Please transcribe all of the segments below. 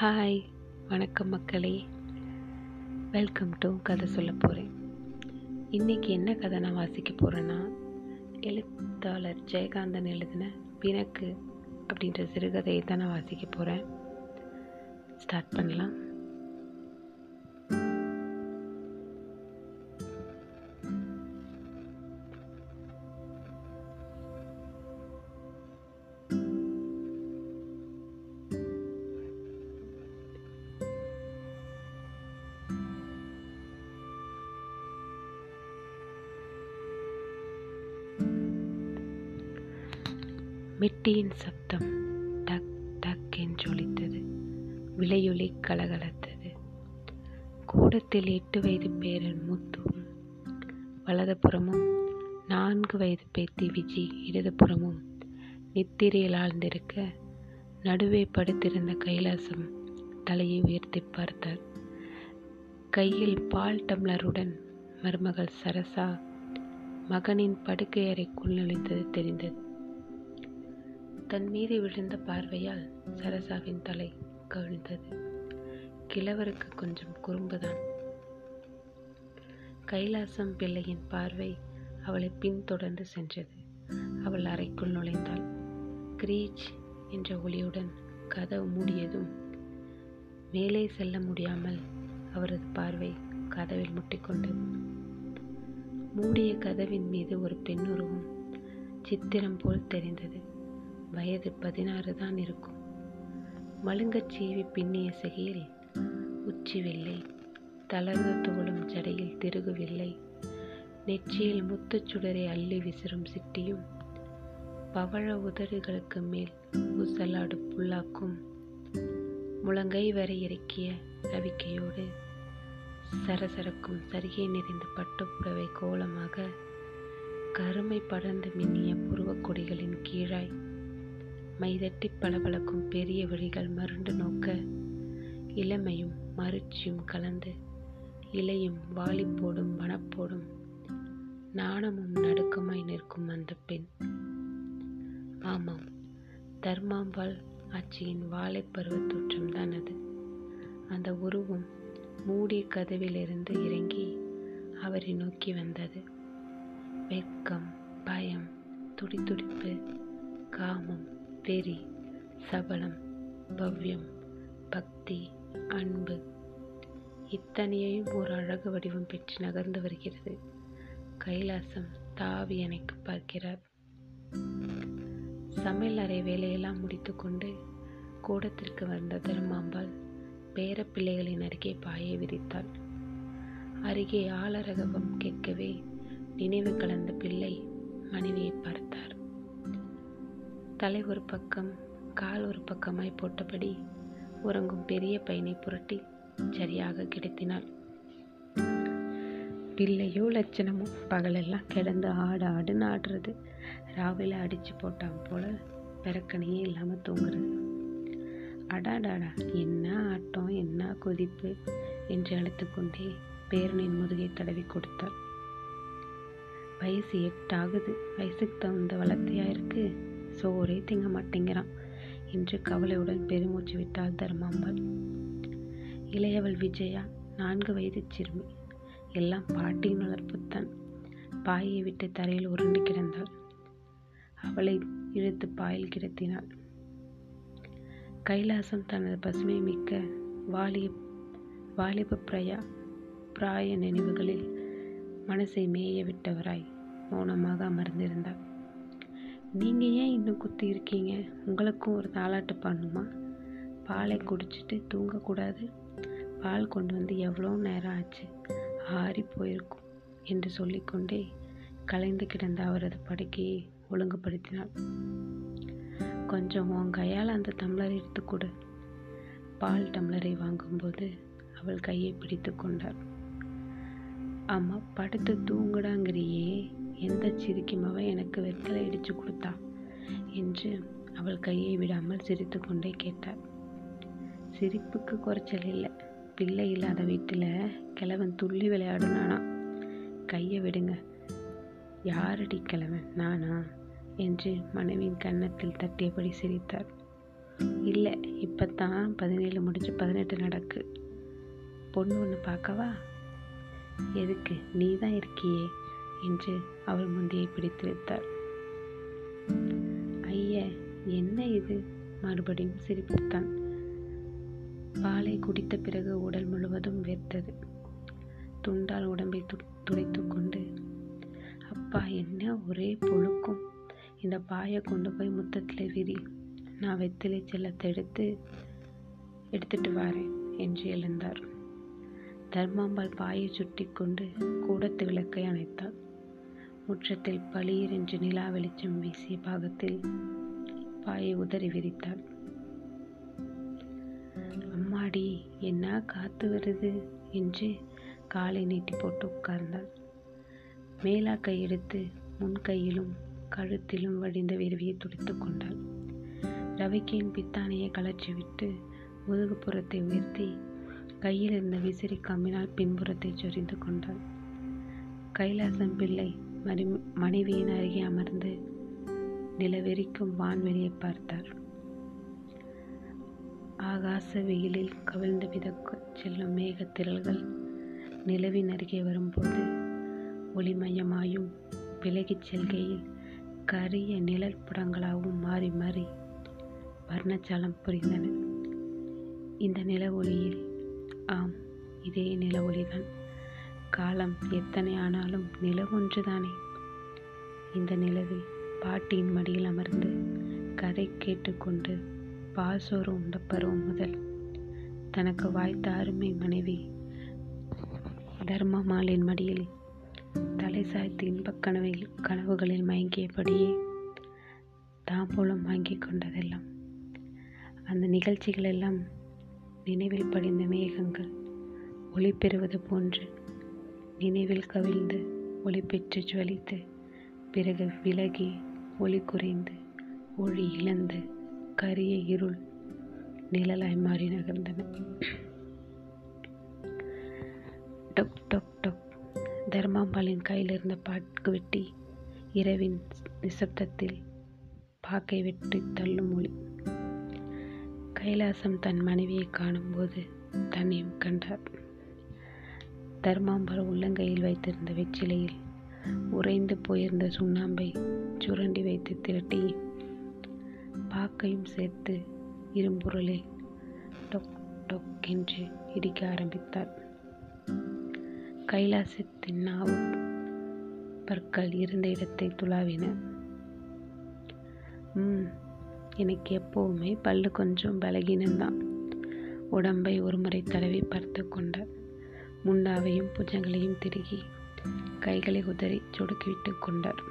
Hi வணக்கம் மக்களே. Welcome to கதை சொல்ல போகிறேன் இன்றைக்கி என்ன கதை நான் வாசிக்க போகிறேன்னா எழுத்தாளர் ஜெயகாந்தன் எழுதின பிணக்கு அப்படின்ற சிறுகதையை தான் நான் வாசிக்க போகிறேன் ஸ்டார்ட் பண்ணலாம். மிட்டியின் சப்தம் டக் டக் என்று ஒலித்தது விலையொலி கலகலத்தது. கூடத்தில் எட்டு வயது பேரன் முத்துவும் வலதுபுறமும் நான்கு வயது பேத்தி விஜி இடதுபுறமும் நித்திரையில் ஆழ்ந்திருக்க நடுவே படுத்திருந்த கைலாசம் தலையை உயர்த்தி பார்த்தார். கையில் பால் டம்ளருடன் மருமகள் சரசா மகனின் படுக்கை அறைக்குள் நுழைந்தது தெரிந்தது. தன் மீது விழுந்த பார்வையால் சரசாவின் தலை கவிழ்ந்தது. கிழவருக்கு கொஞ்சம் குறும்புதான். கைலாசம் பிள்ளையின் பார்வை அவளை பின்தொடர்ந்து சென்றது. அவள் அறைக்குள் நுழைந்தாள். கிரீச் என்ற ஒளியுடன் கதவு மூடியதும் மேலே செல்ல முடியாமல் அவரது பார்வை கதவில் முட்டிக்கொண்டது மூடிய கதவின் மீது ஒரு பெண்ணுருவம் சித்திரம் போல் தெரிந்தது. வயது பதினாறு தான் இருக்கும். மழுங்கச் சீவி பின்னிய சிகையில் உச்சிவில்லை. தளர்ந்த தோளும் ஜடையில் திருகுவில்லை. நெற்றியில் முத்துச் சுடரை அள்ளி விசிறும் சிட்டியும் பவழ உதடுகளுக்கு மேல் ஊசலாடு புல்லாக்கும் முழங்கை வரை இறக்கிய ரவிக்கையோடு சரசரக்கும் சரிகை நிறைந்த பட்டுப்புடவை கோலமாக கருமை படர்ந்து மின்னிய புருவக் கொடிகளின் கீழாய் மைதட்டி பளபளக்கும் பெரிய விழிகள் மருண்டு நோக்க இளமையும் மருட்சியும் கலந்து இலையும் வாலிப்போடும் வனப்போடும் நாணமும் நடுக்கமாய் நிற்கும் அந்த பெண். ஆமாம் தர்மாம்பாள் ஆட்சியின் வாழைப்பருவ தோற்றம்தான் அது. அந்த உருவம் மூடிய கதவிலிருந்து இறங்கி அவரை நோக்கி வந்தது. வெட்கம் பயம் துடிதுடிப்பு காமம் வெறி சபலம் பவ்யம் பக்தி அன்பு இத்தனையையும் ஒரு அழகு வடிவம் பெற்று நகர்ந்து வருகிறது. கைலாசம் தாவி அணைக்கு பார்க்கிறார். சமையல் அறை வேலையெல்லாம் முடித்துக்கொண்டு கூடத்திற்கு வந்த தருமாம்பாள் பேரப்பிள்ளைகளின் அருகே பாயை விரித்தாள். அருகே ஆளரகவம் கேட்கவே நினைவு கலந்த பிள்ளை மனைவியை பார்த்தார். தலை ஒரு பக்கம் கால் ஒரு பக்கமாய் போட்டபடி உறங்கும் பெரிய பையனை புரட்டி சரியாக கிடத்தினாள். பிள்ளையோ லட்சணமோ பகலெல்லாம் கிடந்து ஆடு ஆடுன்னு ஆடுறது. ராவில அடிச்சு போட்டான் போல பிறக்கணையே இல்லாமல் தூங்குறது. அடாடாடா என்ன ஆட்டம் என்ன கொதிப்பு? என்று அழுத்துக்கொண்டே பேரனின் முதுகை தடவி கொடுத்தாள். வயசு எட்டாகுது. வயசுக்கு தகுந்த வளர்த்தியா இருக்கு? சோறே திங்க மாட்டேங்கிறான் என்று கவலையுடன் பெருமூச்சு விட்டாள் தர்மாம்பாள் இளையவள் விஜயா நான்கு வயது சிறுமி. எல்லாம் பாட்டியின் வளர்ப்புத்தான் பாயை விட்டு தரையில் உருண்டு கிடந்தாள். அவளை இழுத்து பாயில் கிடத்தினாள். கைலாசம் தனது பசுமை மிக்க வாலிய வாலிப பிரயா பிராய நினைவுகளில் மனசை மேய விட்டவராய் மௌனமாக அமர்ந்திருந்தார் நீங்கள் ஏன் இன்னும் குத்தி இருக்கீங்க? உங்களுக்கும் ஒரு தாளாட்டு பண்ணுமா? பாலை குடிச்சிட்டு தூங்கக்கூடாது. பால் கொண்டு வந்து எவ்வளோ நேரம் ஆச்சு? ஆறி போயிருக்கும் என்று சொல்லிக்கொண்டே கலைந்து கிடந்த அவரது படுக்கையை ஒழுங்குபடுத்தினாள். கொஞ்சம் உன் கையால் அந்த டம்ளரை எடுத்து கொடு. பால் டம்ளரை வாங்கும்போது அவள் கையை பிடித்து கொண்டாள். அம்மா படுத்து தூங்குடாங்கிறியே. எந்த சிரிக்குமவ எனக்கு வெத்தலை இடிச்சு கொடுத்தா? என்று அவள் கையை விடாமல் சிரித்து கொண்டே கேட்டார் சிரிப்புக்கு குறைச்சல் இல்லை. பிள்ளை இல்லாத வீட்டில் கிழவன் துள்ளி விளையாடுனானா? கையை விடுங்க. யாரடி கிழவன்? நானா? என்று மனைவியின் கன்னத்தில் தட்டியபடி சிரித்தார் இல்லை இப்போ தான் பதினேழு முடிஞ்சு பதினெட்டு நடக்கு. பொண்ணு ஒன்று பார்க்கவா? எதுக்கு? நீ தான் இருக்கியே. என்று அவள் முந்தையை பிடித்திருத்தார் ஐய என்ன இது? மறுபடியும் சிரிப்புத்தான். பாலை குடித்த பிறகு உடல் முழுவதும் வேர்த்தது. துண்டால் உடம்பை து துடைத்து கொண்டு அப்பா என்ன ஒரே புழுக்கும். இந்த பாயை கொண்டு போய் முத்தத்தில் விரி. நான் வெத்திலை செல்லத்தை எடுத்து எடுத்துட்டு வரேன் என்று எழுந்தார். தர்மாம்பாள் பாயை சுட்டி கொண்டு கூடத்து விளக்கை அணைத்தாள். முற்றத்தில் பளீர் என்று நிலா வெளிச்சம் வீசிய பாகத்தில் பாயை உதறி விரித்தாள். அம்மாடி என்ன காத்து வருது? என்று காலை நீட்டி போட்டு உட்கார்ந்தாள். மேலா கை எடுத்து முன் கையிலும் கழுத்திலும் வடிந்த விரவியை துடித்து கொண்டாள். ரவிக்கையின் பித்தானையை கலற்றி விட்டு முதுகுப்புறத்தை உயர்த்தி கையில் இருந்த விசிறி கம்மினால் பின்புறத்தை சொரிந்து கொண்டாள். கைலாசம் பிள்ளை மணி மனைவியின் அருகே அமர்ந்து நிலவெறிக்கும் வான்வெளியை பார்த்தார் ஆகாச வெயிலில் கவிழ்ந்து மிதக்க செல்லும் மேகத்திரள்கள் நிலவின் அருகே வரும்போது ஒளிமயமாயும் விலகிச் செல்கையில் கரிய நிழல் புடங்களாகவும் மாறி மாறி வர்ணச்சாலம் புரிந்தன. இந்த நில ஒளியில் ஆம் இதே நில ஒளிதான். காலம் எத்தனை ஆனாலும் நிலவொன்றுதானே இந்த நிலவில் பாட்டியின் மடியில் அமர்ந்து கதை கேட்டுக்கொண்டு பாசோறு உண்ட பருவம் முதல் தனக்கு வாய்த்த அருமை மனைவி தர்மமாலின் மடியில் தலை சாய்த்து இன்பக் கனவில் கனவுகளில் மயங்கியபடியே தாம்பூலம் வாங்கி கொண்டதெல்லாம். அந்த நிகழ்ச்சிகள் எல்லாம் நினைவில் படிந்த மேகங்கள் ஒளி பெறுவது போன்று நினைவில் கவிழ்ந்து ஒளி பெற்று ஜுவலித்து பிறகு விலகி ஒளி குறைந்து ஒளி இழந்து கரிய இருள் நிழலாய் மாறி நகர்ந்தன. டொக் டொக் டொக் தர்மாம்பாலின் கையில் இருந்த பாக்கு வெட்டி இரவின் நிசப்தத்தில் பாக்கை வெட்டி தள்ளும் ஒளி. கைலாசம் தன் மனைவியை காணும்போது தன்னையும் கண்டார். தர்மாம்பர் உள்ளங்கையில் வைத்திருந்த வெற்றிலையில் உறைந்து போயிருந்த சுண்ணாம்பை சுரண்டி வைத்து திரட்டி பாக்கையும் சேர்த்து இரும்புரலில் டொக் டொக் என்று இடிக்க ஆரம்பித்தார். கைலாசத்தின் நாவு பற்கள் இருந்த இடத்தை துளாவின. ம் எனக்கு எப்போவுமே பல்லு கொஞ்சம் பலகீனம்தான் உடம்பை ஒருமுறை தடவி பார்த்து கொண்டார். முண்டாவையும் புஜங்களையும் திருகி கைகளை உதறி சொடுக்கிவிட்டு கொண்டார்.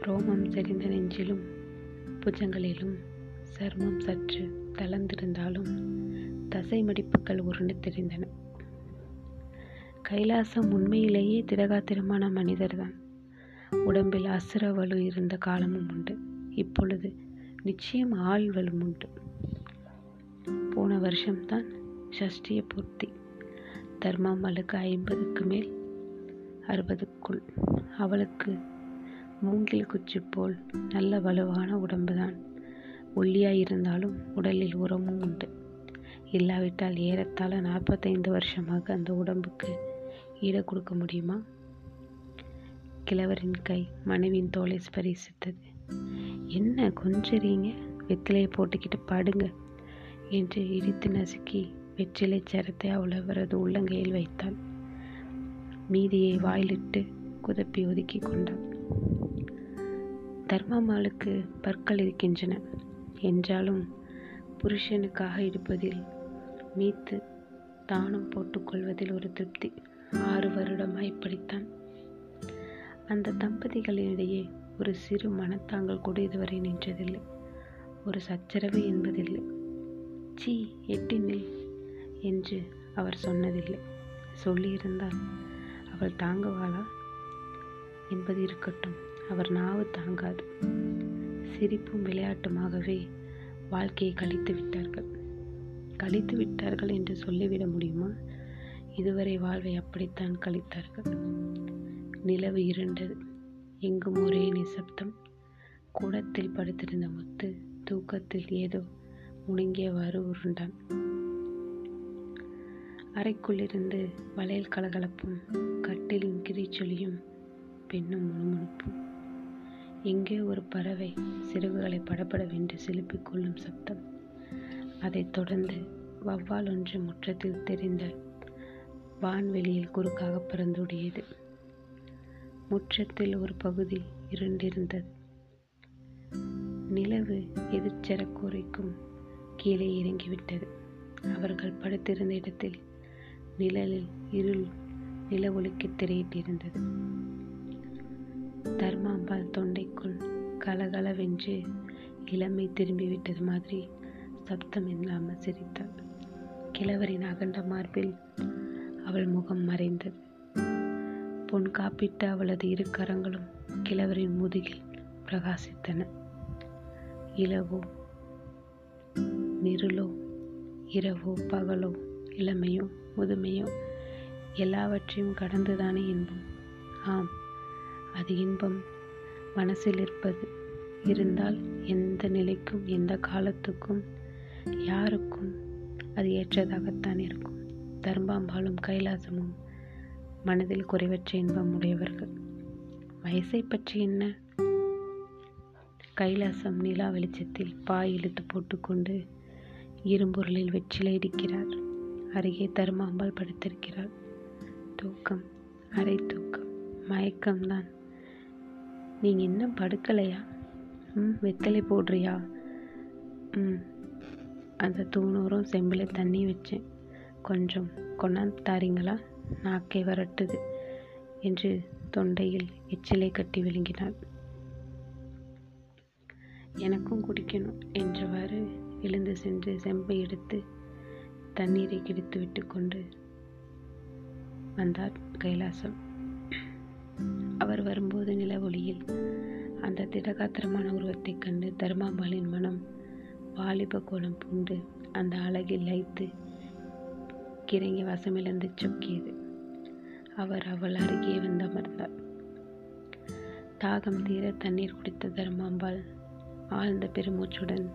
ரோமம் செறிந்த நெஞ்சிலும் புஜங்களிலும் சர்மம் சற்று தளர்ந்திருந்தாலும் தசை மடிப்புகள் உருண்டு தெரிந்தன. கைலாசம் உண்மையிலேயே திடகாத்திரமான மனிதர்தான். உடம்பில் அசுர வலு இருந்த காலமும் உண்டு. இப்பொழுது நிச்சயம் ஆள் வலு உண்டு. போன வருஷம்தான் சஷ்டிய பூர்த்தி. தர்மாமலுக்கு ஐம்பதுக்கு மேல் அறுபதுக்குள். அவளுக்கு மூங்கில் குச்சி போல் நல்ல வலுவான உடம்புதான். ஒல்லியாக இருந்தாலும் உடலில் உரமும் உண்டு. இல்லாவிட்டால் ஏறத்தாழ நாற்பத்தைந்து வருஷமாக அந்த உடம்புக்கு ஈட கொடுக்க முடியுமா? கிழவரின் கை மனைவியின் தோலை ஸ்பரிசித்தது. என்ன கொஞ்சறீங்க? வெத்திலையை போட்டுக்கிட்டு படுங்க என்று இடித்து நசுக்கி வெற்றிலை சரத்தை அவரது உள்ளங்கையில் வைத்தாள் மீதியை வாயிலிட்டு குதப்பி ஒதுக்கி கொண்டாள் தர்மாமாளுக்கு பற்கள் இருக்கின்றன. என்றாலும் புருஷனுக்காக இருப்பதில் மீத்து தானம் போட்டுக்கொள்வதில் ஒரு திருப்தி ஆறு வருடமாய் இப்படித்தான் அந்த தம்பதிகளிடையே ஒரு சிறு மனத்தாங்கள் கூட இதுவரை நின்றதில்லை. ஒரு சச்சரவு என்பதில்லை. சீ எட்டினில் என்று அவர் சொன்னதில்லை. சொல்லியிருந்தால் அவள் தாங்குவாளா? என்பது இருக்கட்டும். அவர் நாவு தாங்காது. சிரிப்பும் விளையாட்டுமாகவே வாழ்க்கையை கழித்து விட்டார்கள். கழித்து விட்டார்கள் என்று சொல்லிவிட முடியுமா? இதுவரை வாழ்வை அப்படித்தான் கழித்தார்கள். நிலவு இருண்டது. எங்கும் ஒரே நிசப்தம். கூடத்தில் படுத்திருந்த முத்து தூக்கத்தில் ஏதோ முழுங்கியவாறு உருண்டான். அறைக்குள்ளிருந்து வளையல் கலகலப்பும் கட்டிலின் கிரிச்சொலியும் பெண்ணும் முணுமுணுப்பும். எங்கே ஒரு பறவை சிறகுகளை படபடவென்று செலுப்பிக் கொள்ளும் சப்தம். அதைத் தொடர்ந்து வவ்வால் ஒன்று முற்றத்தில் தெரிந்த வான்வெளியில் குறுக்காக பறந்தோடியது. முற்றத்தில் ஒரு பகுதி இருண்டிருந்தது. நிலவு எதிர்ச்சரக்கூரைக்கும் கீழே இறங்கிவிட்டது. அவர்கள் படுத்திருந்த இடத்தில் நிழலில் இருள் நில ஒழுக்கி திரையிட்டிருந்தது. தர்மாம்பாள் தொண்டைக்குள் கலகலவென்று இளமை திரும்பிவிட்டது மாதிரி சப்தம் இல்லாமல் சிரித்தாள். கிழவரின் அகண்ட மார்பில் அவள் முகம் மறைந்தது. பொன் காப்பிட்ட அவளது இரு கரங்களும் கிழவரின் முதுகில் பிரகாசித்தன. இளவோ நிருளோ இரவோ பகலோ இளமையோ முதுமையோ? எல்லாவற்றையும் கடந்துதானே இன்பம்? ஆம் அது இன்பம். மனசில் இருப்பது இருந்தால் எந்த நிலைக்கும் எந்த காலத்துக்கும் யாருக்கும் அது ஏற்றதாகத்தான் இருக்கும். தர்மாம்பாலும் கைலாசமும் மனதில் குறைவற்ற இன்பம் உடையவர்கள். வயசை பற்றி என்ன? கைலாசம் நிலா வெளிச்சத்தில் பாய் இழுத்து போட்டுக்கொண்டு இரும்பொருளில் வெற்றிலை இடிக்கிறார். அருகே தருமாம்பாள் படுத்திருக்கிறாள். தூக்கம் அரை தூக்கம் மயக்கம்தான். நீங்கள் இன்னும் படுக்கலையா? ம் வெத்தலை போடுறியா? ம் அந்த தூணூரும் செம்பில் தண்ணி வச்சேன். கொஞ்சம் கொண்டாந்து தாரீங்களா? நாக்கை வரட்டுது என்று தொண்டையில் எச்சிலை கட்டி விழுங்கினாள். எனக்கும் குடிக்கணும் என்றவாறு எழுந்து சென்று செம்பை எடுத்து தண்ணீரை கிடித்து விட்டு கொண்டு வந்தார் கைலாசம். அவர் வரும்போது நில ஒளியில் அந்த திடகாத்திரமான உருவத்தைக் கண்டு தர்மாபாலின் மனம் வாலிப கோலம் பூண்டு அந்த அழகில் லைத்து கிறங்கி வசமிழந்து சொக்கியது. அவர் அவள் அருகே வந்து அமர்ந்தார். தாகம் தீர தண்ணீர் குடித்த தர்மாம்பாள் ஆழ்ந்த பெருமூச்சுடன்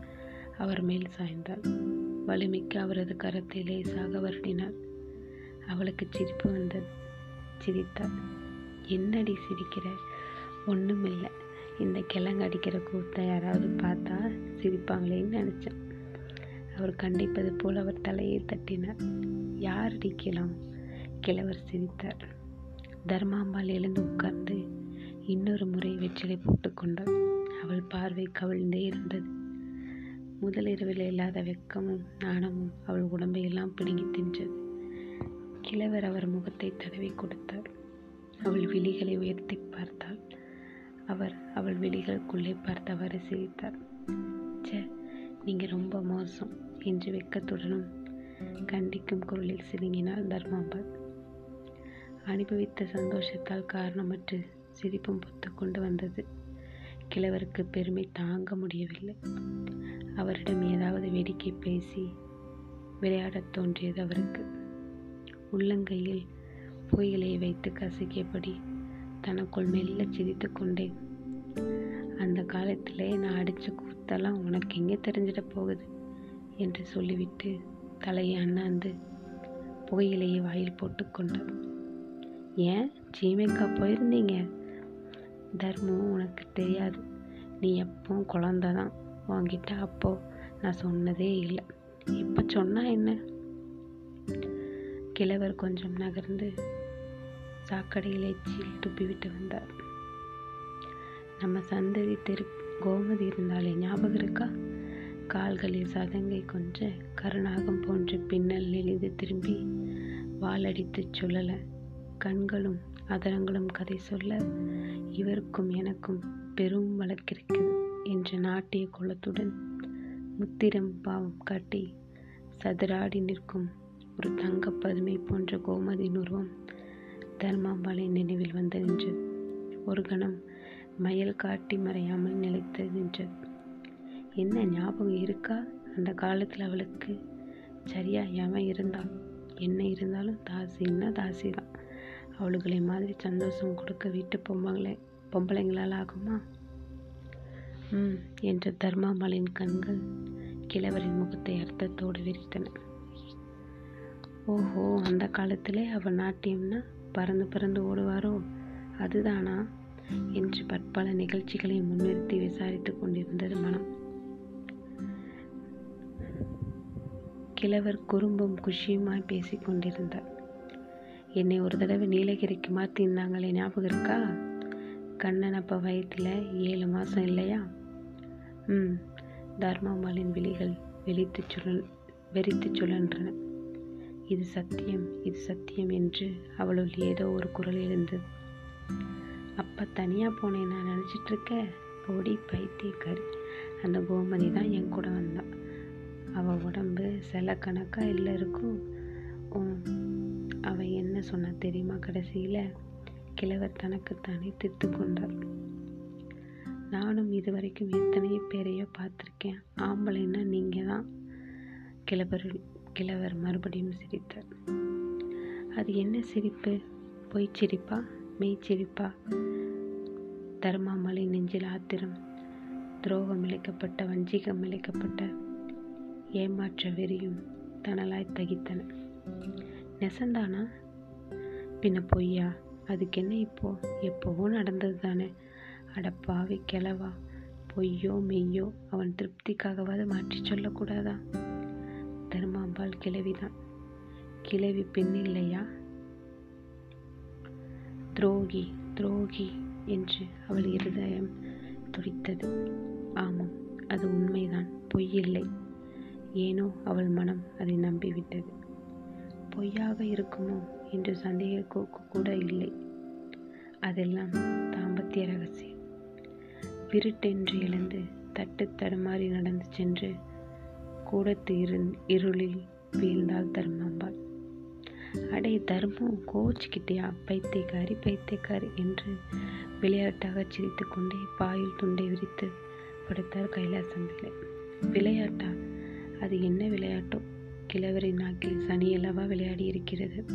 அவர் மேல் சாய்ந்தாள். வலிமிக்க அவரது கரத்தை லேசாக வருடினாள் அவளுக்கு சிரிப்பு வந்தது. சிரித்தாள். என்னடி சிரிக்கிற? ஒன்றுமில்லை இந்த கிழங்கு அடிக்கிற கூத்தை யாராவது பார்த்தா சிரிப்பாங்களேன்னு நினச்சேன். அவர் கண்டிப்பது போல் அவர் தலையை தட்டினார். யார் அடிக்கலாம் கிழவர் சிரித்தார். தர்மாம்பாள் எழுந்து உட்கார்ந்து இன்னொரு முறை வெற்றிலை போட்டுக்கொண்டாள் அவள் பார்வை கவிழ்ந்தே இருந்தது. முதலிரவில் இல்லாத வெக்கமும் நாணமும் அவள் உடம்பை எல்லாம் பிடுங்கி தின்றது. கிழவர் அவர் முகத்தை தடவி கொடுத்தார். அவள் விழிகளை உயர்த்தி பார்த்தாள். அவர் அவள் விழிகளுக்குள்ளே பார்த்தவாறு சிரித்தார். சே நீங்கள் ரொம்ப மோசம் என்று வெக்கத்துடனும் கண்டிக்கும் குரலில் சிறுங்கினாள் தர்மாபாத். அனுபவித்த சந்தோஷத்தால் காரணமற்று சிரிப்பும் பொத்து கொண்டு வந்தது. கிழவருக்கு பெருமை தாங்க முடியவில்லை. அவரிடம் ஏதாவது வேடிக்கை பேசி விளையாடத் தோன்றியது அவருக்கு. உள்ளங்கையில் புயலையை வைத்து கசக்கியபடி தனக்குள் மெல்ல சிரித்து கொண்டேன். அந்த காலத்திலே நான் அடித்த கூத்தெல்லாம் உனக்கு எங்கே தெரிஞ்சிட போகுது? என்று சொல்லிவிட்டு தலையை அண்ணாந்து புகையிலேயே வாயில் போட்டு போட்டுக்கொண்டார் ஏன்? சீமைக்கா போயிருந்தீங்க? தர்மம் உனக்கு தெரியாது. நீ எப்பவும் குழந்த தான் வாங்கிட்ட அப்போ நான் சொன்னதே இல்லை. இப்போ சொன்னால் என்ன? கிழவர் கொஞ்சம் நகர்ந்து சாக்கடையில் எச்சில் துப்பிவிட்டு வந்தார். நம்ம சந்ததி தெரு கோமதி இருந்தாலே ஞாபகம் இருக்கா? கால்களில் சதங்கை கொஞ்ச கருணாகம் போன்ற பின்னல் நெளிந்து திரும்பி வாளடித்து சொல்லலை கண்களும் அதரங்களும் கதை சொல்ல இவருக்கும் எனக்கும் பெரும் வழக்கிருக்குது என்ற நாட்டிய கோலத்துடன் முத்திரம் பாவம் காட்டி சதுராடி நிற்கும் ஒரு தங்க பதுமை போன்ற கோமதியின் உருவம் தர்மாம்பாளை நினைவில் வந்து நின்றது ஒரு கணம் மயல் காட்டி மறையாமல் நிலைத்து நின்றது என்ன ஞாபகம் இருக்கா? அந்த காலத்தில் அவளுக்கு சரியா எவன் இருந்தாள் என்ன இருந்தாலும் தாசின்னா தாசி தான் அவளுகளை மாதிரி சந்தோஷம் கொடுக்க வீட்டு பொம்பளை பொம்பளைங்களால் ஆகுமா? ம் என்ற தர்மாமலின் கண்கள் கிழவரின் முகத்தை அர்த்தத்தோடு விரித்தன. ஓஹோ அந்த காலத்திலே அவள் நாட்டியம்னா பறந்து பறந்து ஓடுவாரோ? அதுதானா? என்று பற்பல நிகழ்ச்சிகளை முன்னிறுத்தி விசாரித்துக் கொண்டிருந்தது மனம். கிழவர் குறும்பும் குஷியுமாய் பேசிக் கொண்டிருந்தார். என்னை ஒரு தடவை நீலகிரிக்கு மாற்றினாங்களே ஞாபகம் இருக்கா? கண்ணன் அப்போ வயத்தில் ஏழு மாதம் இல்லையா? ம் தர்மாமாலின் விழிகள் வெறித்து சுழல் வெறித்து சுழன்றன. இது சத்தியம் இது சத்தியம் என்று அவளுள் ஏதோ ஒரு குரல் எழுந்தது. அப்போ தனியாக போனேன் நான் நினச்சிட்ருக்க பொடி பைத்தியக்காரி அந்த கோமதி தான் என் கூட வந்தாள் அவள் உடம்பு சில கணக்காக இல்லை இருக்கும். அவள் என்ன சொன்னா தெரியுமா கடைசியில்? கிழவர் தனக்குத்தானே தித்து கொண்டார். நானும் இதுவரைக்கும் எத்தனையோ பேரையோ பார்த்துருக்கேன். ஆம்பளைன்னா நீங்கள் தான். கிழவர் கிழவர் மறுபடியும் சிரித்தார். அது என்ன சிரிப்பு? பொய் சிரிப்பா? மெய் சிரிப்பா? தர்மாமலை நெஞ்சில் ஆத்திரம். துரோகம் இழைக்கப்பட்ட வஞ்சிகம் இழைக்கப்பட்ட ஏமாற்ற வெறியும் தனலாய் தகித்தன. நெசந்தானா? பின்ன பொய்யா? அதுக்கு என்ன இப்போ? எப்போவோ நடந்தது தானே. அடப்பாவி கிளவா பொய்யோ மெய்யோ அவன் திருப்திக்காகவாது மாற்றி சொல்லக்கூடாதா? தர்மாம்பாள் கிழவிதான். கிழவி பெண் இல்லையா? துரோகி துரோகி என்று அவள் இருதயம் துடித்தது. ஆமாம் அது உண்மைதான். பொய்யில்லை ஏனோ அவள் மனம் அதை நம்பிவிட்டது. பொய்யாக இருக்குமோ என்று சந்தேகிக்க கூட இல்லை. அதெல்லாம் தாம்பத்திய ரகசியம். விருட்டென்று எழுந்து தட்டு தடுமாறி நடந்து சென்று கூடத்து இரு இருளில் வீழ்ந்தாள் தர்மாம்பாள். அடே தர்மம் கோச்சிக்கிட்டியா பைத்தியக்காரி பைத்தியக்காரி என்று விளையாட்டாக சிரித்து கொண்டே பாயில் துண்டை விரித்து படுத்தார் கைலாசம் பிள்ளை விளையாட்டா? அது என்ன விளையாட்டோ? கிழவரின் நாக்கில் சனியளவா விளையாடி இருக்கிறது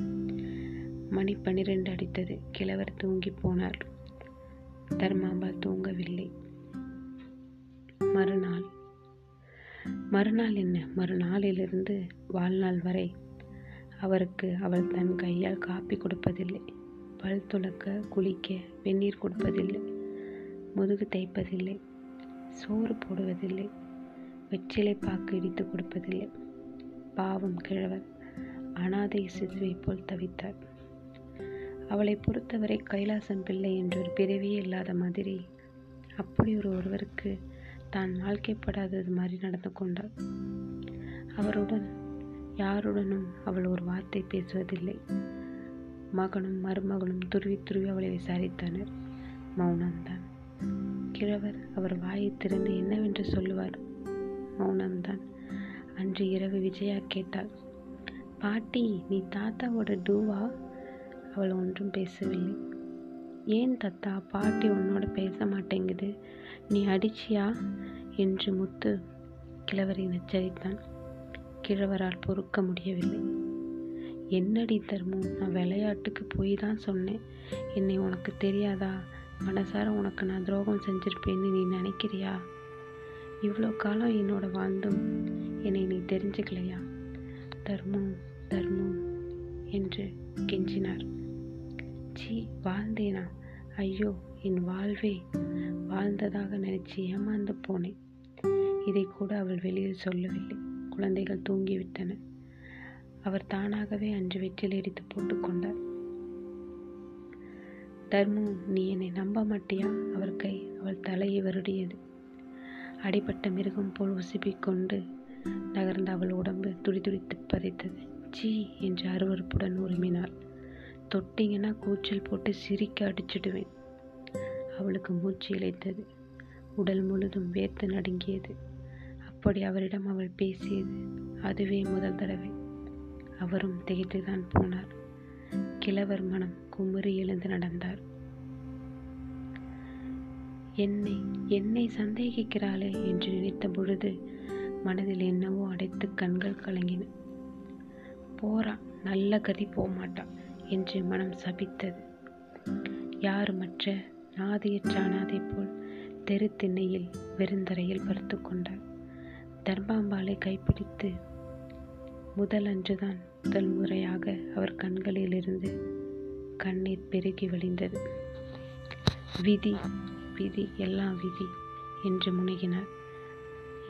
மணி பன்னிரண்டு அடித்தது. கிழவர் தூங்கி போனார். தர்மாம்பா தூங்கவில்லை. மறுநாள். மறுநாள் என்ன? மறுநாளிலிருந்து வாழ்நாள் வரை அவருக்கு அவள் தன் கையால் காப்பி கொடுப்பதில்லை. பல் துளக்க குளிக்க வெந்நீர் கொடுப்பதில்லை. முதுகு தைப்பதில்லை சோறு போடுவதில்லை. வெற்றிலை பாக்கு இடித்து கொடுப்பதில்லை. பாவம் கிழவர் அனாதை சிசுவை போல் தவித்தார். அவளை பொறுத்தவரை கைலாசம் பிள்ளை என்றொரு பிறவியே இல்லாத மாதிரி அப்படி ஒரு ஒருவருக்கு தான் வாழ்க்கைப்படாதது மாதிரி நடந்து கொண்டாள். அவருடன் யாருடனும் அவள் ஒரு வார்த்தை பேசுவதில்லை. மகனும் மருமகளும் துருவி துருவி அவளை விசாரித்தனர். மௌனம்தான். கிழவர் அவர் வாயை திறந்து என்னவென்று சொல்லுவார்? மௌனம்தான். அன்று இரவு விஜயா கேட்டாள் பாட்டி நீ தாத்தாவோட டூவா? அவள் ஒன்றும் பேசவில்லை. ஏன் தத்தா? பாட்டி உன்னோட பேச மாட்டேங்குது. நீ அடிச்சியா? என்று முத்து கிழவரை எச்சரித்தான். கிழவரால் பொறுக்க முடியவில்லை. என்னடி தர்மம் நான் விளையாட்டுக்கு போய் தான் சொன்னேன். என்னை உனக்கு தெரியாதா? மனசார உனக்கு நான் துரோகம் செஞ்சிருப்பேன்னு நீ நினைக்கிறியா? இவ்வளோ காலம் என்னோட வாழ்ந்தும் என்னை நீ தெரிஞ்சுக்கலையா? தர்மம் தர்மம் என்று கெஞ்சினார். சி வாழ்ந்தேனா? ஐயோ என் வாழ்வே. வாழ்ந்ததாக நினைச்சு ஏமாந்து போனேன். இதை கூட அவள் வெளியில் சொல்லவில்லை. குழந்தைகள் தூங்கிவிட்டன. அவர் தானாகவே அன்று வெற்றில் எடுத்து போட்டுக்கொண்டார் தர்மு நீ என்னை நம்ப மாட்டியா? அவர் கை அவள் தலையை வருடியது. அடிபட்ட மிருகம் போல் உசுப்பிக்கொண்டு நகர்ந்த அவள் உடம்பு துடிதுடித்து பதைத்தது. சீ என்று அருவறுப்புடன் உரிமினாள். தொட்டிங்கன்னா கூச்சல் போட்டு சிரிக்க அடிச்சிடுவேன். அவளுக்கு மூச்சு இழைத்தது. உடல் முழுதும் வேர்த்து நடுங்கியது. அப்படி அவரிடம் அவள் பேசியது அதுவே முதல் தடவை. அவரும் திகைத்துதான் போனார். கிழவர் மனம் குமுறி எழுந்து நடந்தார். என்னை என்னை சந்தேகிக்கிறாளே என்று நினைத்த பொழுது மனதில் என்னவோ அடைத்து கண்கள் கலங்கின. போறா நல்ல கதி போமாட்டா என்று மனம் சபித்தது. யாருமற்ற நாதியற்ற அனாதை போல் தெரு திண்ணையில் வெறுந்தரையில் பருத்து கொண்டார் தர்மாம்பாளை கைப்பிடித்து முதல் அன்றுதான் முதல் முறையாக அவர் கண்களிலிருந்து கண்ணீர் பெருகி வழிந்தது. விதி விதி எல்லாம் விதி என்று முனைகினார்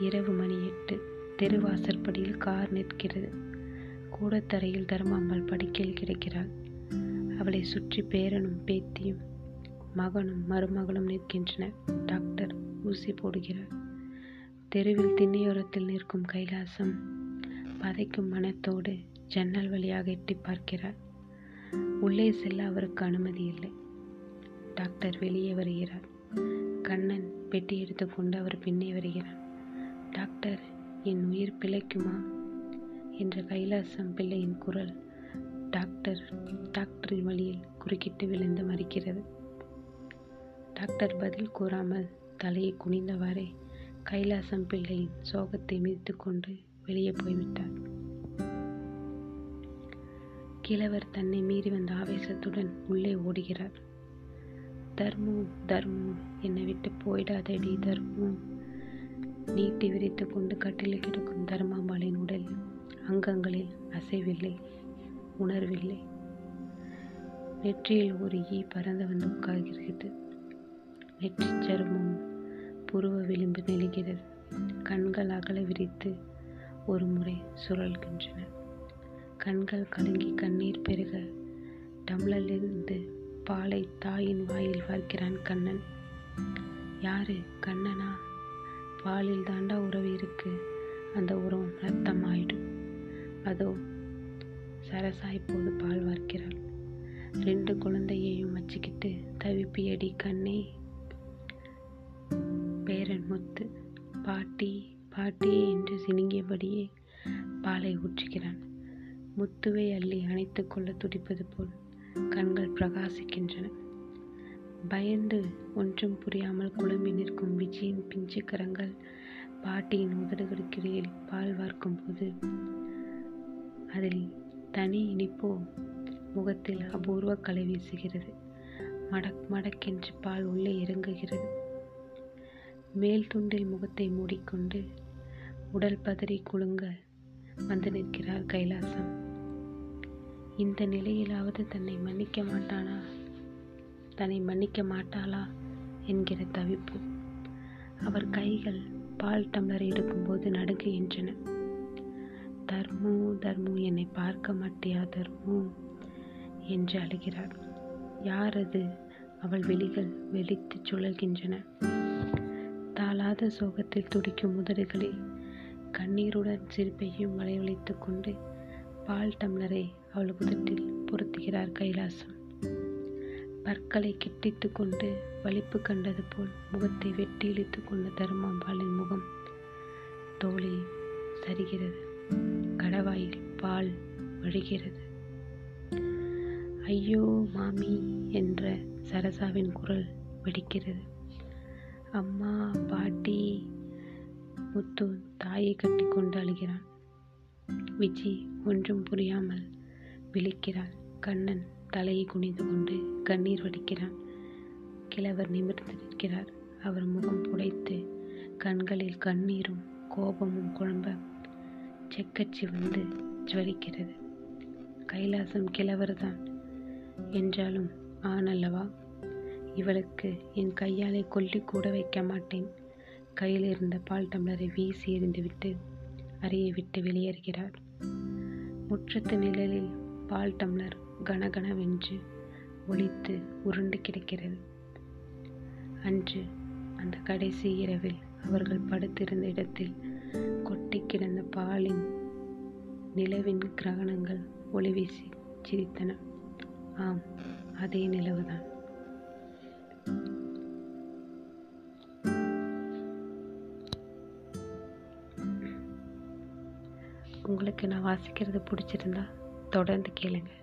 இரவு மணி எட்டு. தெருவாசற்படியில் கார் நிற்கிறது. கூடத்தரையில் தர்மாம்பாள் படுக்கையில் கிடக்கிறாள். அவளை சுற்றி பேரனும் பேத்தியும் மகனும் மருமகளும் நிற்கின்றனர். டாக்டர் ஊசி போடுகிறார். தெருவில் திண்ணையோரத்தில் நிற்கும் கைலாசம் பதைக்கும் மனத்தோடு ஜன்னல் வழியாக எட்டி பார்க்கிறார். உள்ளே செல்ல அவருக்கு அனுமதி இல்லை. டாக்டர் வெளியே வருகிறார். கண்ணன் பெட்டி எடுத்துக்கொண்டு அவர் பின்னே வருகிறார். டாக்டர் என் உயிர் பிழைக்குமா? என்ற கைலாசம் பிள்ளையின் குரல் டாக்டர் டாக்டரின் வழியில் குறுக்கிட்டு விழுந்து மறிக்கிறது. டாக்டர் பதில் கூறாமல் தலையை குனிந்தவாறே கைலாசம் பிள்ளையின் சோகத்தை மிதித்து கொண்டு வெளியே போய்விட்டார். கிழவர் தன்னை மீறி வந்த ஆவேசத்துடன் உள்ளே ஓடுகிறார். தர்மு தர்மு என்னை விட்டு போயிடாதடி தர்மு நீட்டி விரித்து கொண்டு கட்டிலில் கிடக்கும் தர்மாம்பாளின் உடல் அங்கங்களில் அசைவில்லை உணர்வில்லை. நெற்றியில் ஒரு ஈ பறந்து வந்து உட்கார்கிறது. நெற்றிச் சருமம் புருவ விளிம்பு நெழுகிறது கண்கள் அகல விரித்து ஒரு முறை சுழல்கின்றன. கண்கள் கலங்கி கண்ணீர் பெருக டம்ளரிலிருந்து பாலை தாயின் வாயில் பார்க்கிறான் கண்ணன். யாரு? கண்ணனா? பாலில் தாண்டா உறவு இருக்கு. அந்த உறவும் ரத்தம் ஆயிடும் அதோ சரசா இப்போது பால் வார்க்கிறாள் ரெண்டு குழந்தையையும் வச்சுக்கிட்டு தவிப்பியடி கண்ணே பேரன் முத்து. பாட்டி பாட்டி என்று சினுங்கியபடியே பாலை ஊற்றுகிறான். முத்துவை அள்ளி அணைத்து கொள்ள துடிப்பது போல் கண்கள் பிரகாசிக்கின்றன. பயந்து ஒன்றும் புரியாமல் குழம்பி நிற்கும் விஜயின் பிஞ்சு கரங்கள் பாட்டியின் உதடுகளுக்கிடையில் பால் வார்க்கும் போது அதில் தனி இனிப்போ முகத்தில் அபூர்வ கலை வீசுகிறது. மடக் மடக்கென்று பால் உள்ளே இறங்குகிறது. மேல் துண்டில் முகத்தை மூடிக்கொண்டு உடல் பதறி குலுங்க வந்து நிற்கிறார் கைலாசம். இந்த நிலையிலாவது தன்னை மன்னிக்க மாட்டானா? தன்னை மன்னிக்க மாட்டாளா? என்கிற தவிப்பு. அவர் கைகள் பால் டம்ளர் எடுக்கும்போது நடுங்குகின்றன தர்மு தர்மு என்னை பார்க்க மாட்டியா தர்மு? என்று அழுகிறார். யார் அது? அவள் விழிகள் வெளித்து சுழல்கின்றன. தாளாத சோகத்தில் துடிக்கும் உதடுகளில் கண்ணீருடன் சிரிப்பையும் வளைவழித்து கொண்டு பால் டம்ளரை அவள் உதட்டில் பொருத்துகிறார் கைலாசம். பற்களை கிட்டித்து கொண்டு வலிப்பு கண்டது போல் முகத்தை வெட்டி இழுத்து கொண்ட தருமாம்பாலின் முகம் தோழி சரிகிறது. கடவாயில் பால் வழிகிறது. ஐயோ மாமி என்ற சரசாவின் குரல் வெடிக்கிறது. அம்மா பாட்டி முத்து தாயை கட்டி கொண்டு அழுகிறான் விஜி ஒன்றும் புரியாமல் விழிக்கிறாள். கண்ணன் தலையை குனிந்து கொண்டு கண்ணீர் வடிக்கிறான். கிழவர் நிமிர்ந்து நிற்கிறார். அவர் முகம் புடைத்து கண்களில் கண்ணீரும் கோபமும் குழம்ப செக்கச்சி வந்து ஜுவலிக்கிறது கைலாசம் கிழவர்தான் என்றாலும் ஆனல்லவா இவளுக்கு என் கையாலே கொல்லி கூட வைக்க மாட்டேன். கையில் இருந்த பால் டம்ளரை வீசி எறிந்துவிட்டு அறையை விட்டு வெளியேறுகிறார். முற்றத்து நிழலில் பால் டம்ளர் கனகனவென்று ஒளித்து உருண்டு கிடக்கிறது. அன்று அந்த கடைசி இரவில் அவர்கள் படுத்திருந்த இடத்தில் கொட்டி கிடந்த பாலின் நிலவின் கிரகணங்கள் ஒளி வீசி சிரித்தன. ஆம் அதே நிலவுதான். உங்களுக்கு நான் வாசிக்கிறது பிடிச்சிருந்தா தொடர்ந்து கேளுங்கள்